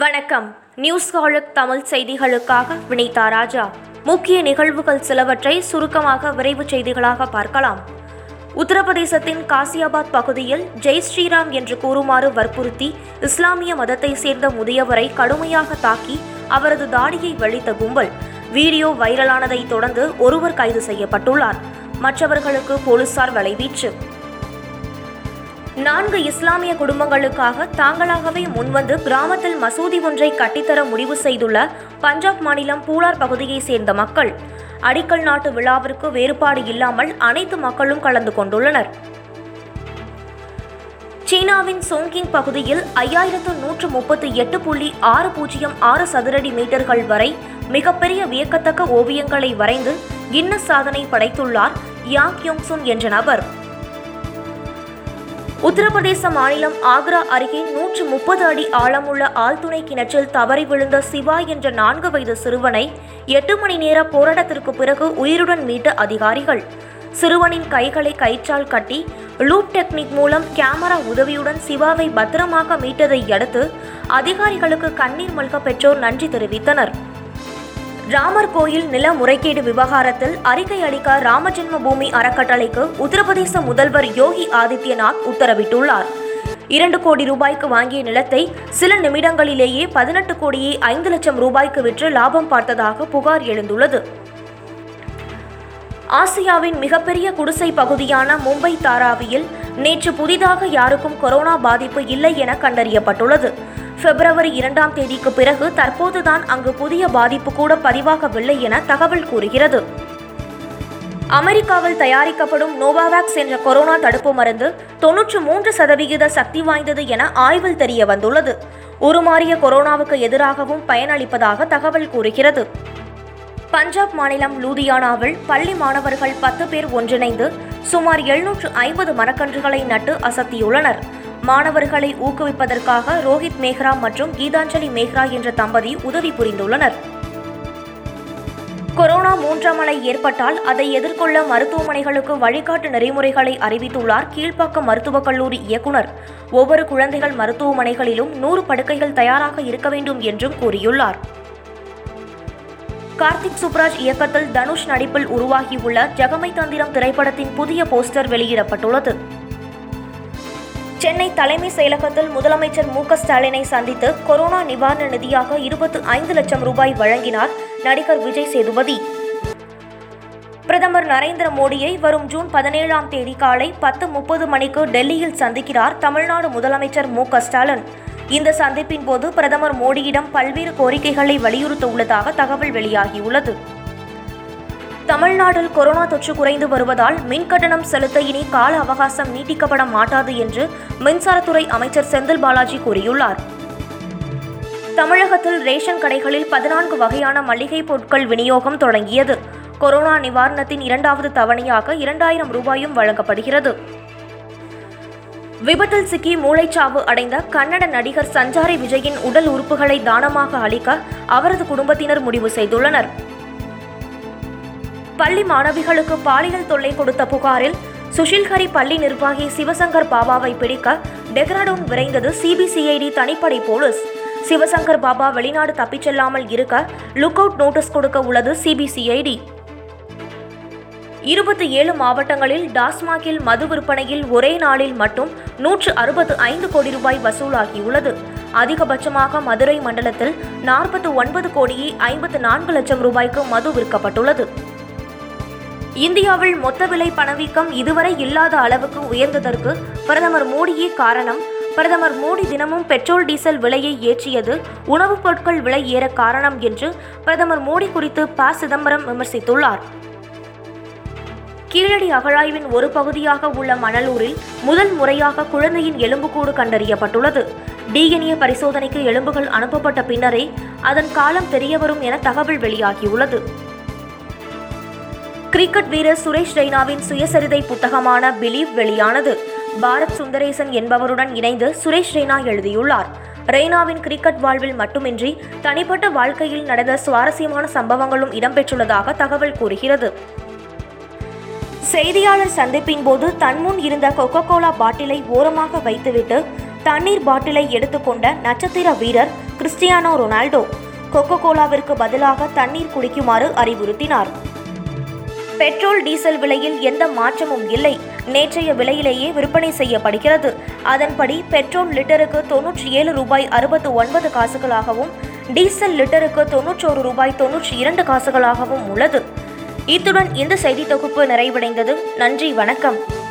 வணக்கம். நியூஸ் ஹாலுக் தமிழ் செய்திகளுக்காக வினிதா ராஜா. முக்கிய நிகழ்வுகள் சிலவற்றை சுருக்கமாக விரைவு செய்திகளாக பார்க்கலாம். உத்தரப்பிரதேசத்தின் காசியாபாத் பகுதியில் ஜெய் ஸ்ரீராம் என்று கூறுமாறு வற்புறுத்தி இஸ்லாமிய மதத்தை சேர்ந்த முதியவரை கடுமையாக தாக்கி அவரது தாடியை வலித்த கும்பல். வீடியோ வைரலானதை தொடர்ந்து ஒருவர் கைது செய்யப்பட்டுள்ளார். மற்றவர்களுக்கு போலீசார் வலைவீச்சு. நான்கு இஸ்லாமிய குடும்பங்களுக்காக தாங்களாகவே முன்வந்து கிராமத்தில் மசூதி ஒன்றை கட்டித்தர முடிவு செய்துள்ள பஞ்சாப் மாநிலம் பூலார் பகுதியைச் சேர்ந்த மக்கள் அடிக்கல் நாட்டு விழாவிற்கு வேறுபாடு இல்லாமல் அனைத்து மக்களும் கலந்து கொண்டுள்ளனர். சீனாவின் சோங்கிங் பகுதியில் ஐயாயிரத்து நூற்று முப்பத்தி எட்டு புள்ளி ஆறு பூஜ்ஜியம் ஆறு சதுரடி மீட்டர்கள் வரை மிகப்பெரிய வியக்கத்தக்க ஓவியங்களை வரைந்து கின்னஸ் சாதனை படைத்துள்ளார் யாங் யோங்சுன் என்ற நபர். உத்தரப்பிரதேச மாநிலம் ஆக்ரா அருகே நூற்று முப்பது அடி ஆழமுள்ள ஆழ்துணை கிணற்றில் தவறி விழுந்த சிவா என்ற நான்கு வயது சிறுவனை எட்டு மணி நேர போராட்டத்திற்கு பிறகு உயிருடன் மீட்ட அதிகாரிகள். சிறுவனின் கைகளை கயிற்றால் கட்டி லூப் டெக்னிக் மூலம் கேமரா உதவியுடன் சிவாவை பத்திரமாக மீட்டதை அடுத்து அதிகாரிகளுக்கு கண்ணீர் மல்க பெற்றோர் நன்றி தெரிவித்தனர். ராமர் கோயில் நில முறைகேடு விவகாரத்தில் அறிக்கை அளிக்க ராமஜென்ம பூமி அறக்கட்டளைக்கு உத்தரப்பிரதேச முதல்வர் யோகி ஆதித்யநாத் உத்தரவிட்டுள்ளார். இரண்டு கோடி ரூபாய்க்கு வாங்கிய நிலத்தை சில நிமிடங்களிலேயே பதினெட்டு கோடியே ஐந்து லட்சம் ரூபாய்க்கு விற்று லாபம் பார்த்ததாக புகார் எழுந்துள்ளது. ஆசியாவின் மிகப்பெரிய குடிசை பகுதியான மும்பை தாராவியில் நேற்று புதிதாக யாருக்கும் கொரோனா பாதிப்பு இல்லை என கண்டறியப்பட்டுள்ளது. பிப்ரவரி இரண்டாம் தேதிக்கு பிறகு தற்போதுதான் அங்கு புதிய பாதிப்பு கூட பதிவாகவில்லை என தகவல் கூறுகிறது. அமெரிக்காவில் தயாரிக்கப்படும் நோவாவேக்ஸ் என்ற கொரோனா தடுப்பு மருந்து தொன்னூற்று மூன்று சதவிகித சக்தி வாய்ந்தது என ஆய்வில் தெரிய வந்துள்ளது. உருமாறிய கொரோனாவுக்கு எதிராகவும் பயனளிப்பதாக தகவல் கூறுகிறது. பஞ்சாப் மாநிலம் லூதியானாவில் பள்ளி மாணவர்கள் பத்து பேர் ஒன்றிணைந்து சுமார் எழுநூற்று ஐம்பது மரக்கன்றுகளை நட்டு அசத்தியுள்ளனர். மாணவர்களை ஊக்குவிப்பதற்காக ரோஹித் மேஹ்ரா மற்றும் கீதாஞ்சலி மேஹ்ரா என்ற தம்பதி உதவி புரிந்துள்ளனர். கொரோனா மூன்றாம் அலை ஏற்பட்டால் அதை எதிர்கொள்ள மருத்துவமனைகளுக்கு வழிகாட்டு நெறிமுறைகளை அறிவித்துள்ளார் கீழ்ப்பாக்கம் மருத்துவக் கல்லூரி இயக்குனர். ஒவ்வொரு குழந்தைகள் மருத்துவமனைகளிலும் நூறு படுக்கைகள் தயாராக இருக்க வேண்டும் என்றும் கூறியுள்ளார். கார்த்திக் சுப்ராஜ் இயக்கத்தில் தனுஷ் நடிப்பில் உருவாகியுள்ள ஜகமை தந்திரம் திரைப்படத்தின் புதிய போஸ்டர் வெளியிடப்பட்டுள்ளது. சென்னை தலைமை செயலகத்தில் முதலமைச்சர் மு ஸ்டாலினை சந்தித்து கொரோனா நிவாரண நிதியாக இருபத்து ஐந்து லட்சம் ரூபாய் வழங்கினார் நடிகர் விஜய் சேதுபதி. பிரதமர் நரேந்திர மோடியை வரும் ஜூன் பதினேழாம் தேதி காலை பத்து முப்பது மணிக்கு டெல்லியில் சந்திக்கிறார் தமிழ்நாடு முதலமைச்சர் மு ஸ்டாலின். இந்த சந்திப்பின் போது பிரதமர் மோடியிடம் பல்வேறு கோரிக்கைகளை வலியுறுத்த உள்ளதாக தகவல் வெளியாகியுள்ளது. தமிழ்நாட்டில் கொரோனா தொற்று குறைந்து வருவதால் மின் கட்டணம் செலுத்த இனி கால அவகாசம் நீட்டிக்கப்பட மாட்டாது என்று மின்சாரத்துறை அமைச்சர் செந்தில் பாலாஜி கூறியுள்ளார். தமிழகத்தில் ரேஷன் கடைகளில் பதினான்கு வகையான மளிகை பொருட்கள் விநியோகம் தொடங்கியது. கொரோனா நிவாரணத்தின் இரண்டாவது தவணையாக இரண்டாயிரம் ரூபாயும் வழங்கப்படுகிறது. விபத்தில் சிக்கி மூளைச்சாவு அடைந்த கன்னட நடிகர் சஞ்சாரி விஜயின் உடல் உறுப்புகளை தானமாக அளிக்க அவரது குடும்பத்தினர் முடிவு செய்துள்ளனர். பள்ளி மாணவிகளுக்கு பாலியல் தொல்லை கொடுத்த புகாரில் சுஷில்ஹரி பள்ளி நிர்வாகி சிவசங்கர் பாபாவை பிடிக்க டெஹ்ராடூன் விரைந்தது சிபிசிஐடி தனிப்படை போலீஸ். சிவசங்கர் பாபா வெளிநாடு தப்பிச் செல்லாமல் இருக்க லுக் அவுட் நோட்டீஸ் கொடுக்க உள்ளது சிபிசிஐடி இருபத்தி ஏழு மாவட்டங்களில் டாஸ்மாகில் மது விற்பனையில் ஒரே நாளில் மட்டும் நூற்று அறுபத்து ஐந்து கோடி ரூபாய் வசூலாகியுள்ளது. அதிகபட்சமாக மதுரை மண்டலத்தில் நாற்பத்தி ஒன்பது கோடியே ஐம்பத்து நான்கு லட்சம் ரூபாய்க்கு மது விற்கப்பட்டுள்ளது. இந்தியாவில் மொத்த விலை பணவீக்கம் இதுவரை இல்லாத அளவுக்கு உயர்ந்ததற்கு பிரதமர் மோடியே காரணம். பிரதமர் மோடி தினமும் பெட்ரோல் டீசல் விலையை ஏற்றியது உணவுப் பொருட்கள் விலை ஏற காரணம் என்று பிரதமர் மோடி குறித்து ப. சிதம்பரம் விமர்சித்துள்ளார். கீழடி அகழாய்வின் ஒரு பகுதியாக உள்ள மணலூரில் முதல் முறையாக குழந்தையின் எலும்புக்கூடு கண்டறியப்பட்டுள்ளது. டிஎன்ஏ பரிசோதனைக்கு எலும்புகள் அனுப்பப்பட்ட பின்னரே அதன் காலம் தெரியவரும் என தகவல் வெளியாகியுள்ளது. கிரிக்கெட் வீரர் சுரேஷ் ரெய்னாவின் சுயசரிதை புத்தகமான பிலீவ் வெளியானது. பாரத் சுந்தரேசன் என்பவருடன் இணைந்து சுரேஷ் ரெய்னா எழுதியுள்ளார். ரெய்னாவின் கிரிக்கெட் வாழ்வில் மட்டுமின்றி தனிப்பட்ட வாழ்க்கையில் நடந்த சுவாரஸ்யமான சம்பவங்களும் இடம்பெற்றுள்ளதாக தகவல் கூறுகிறது. செய்தியாளர் சந்திப்பின் போது தன்முன் இருந்த கொக்கோ கோலா பாட்டிலை ஓரமாக வைத்துவிட்டு தண்ணீர் பாட்டிலை எடுத்துக்கொண்ட நட்சத்திர வீரர் கிறிஸ்டியானோ ரொனால்டோ கொக்கோ கோலாவிற்கு பதிலாக தண்ணீர் குடிக்குமாறு அறிவுறுத்தினார். பெட்ரோல் டீசல் விலையில் எந்த மாற்றமும் இல்லை. நேற்றைய விலையிலேயே விற்பனை செய்யப்படுகிறது. அதன்படி பெட்ரோல் லிட்டருக்கு தொன்னூற்றி ஏழு ரூபாய் அறுபத்து ஒன்பது காசுகளாகவும் டீசல் லிட்டருக்கு தொன்னூற்றோரு ரூபாய் தொன்னூற்றி இரண்டு காசுகளாகவும் உள்ளது. இத்துடன் இந்த செய்தி தொகுப்பு நிறைவடைந்தது. நன்றி வணக்கம்.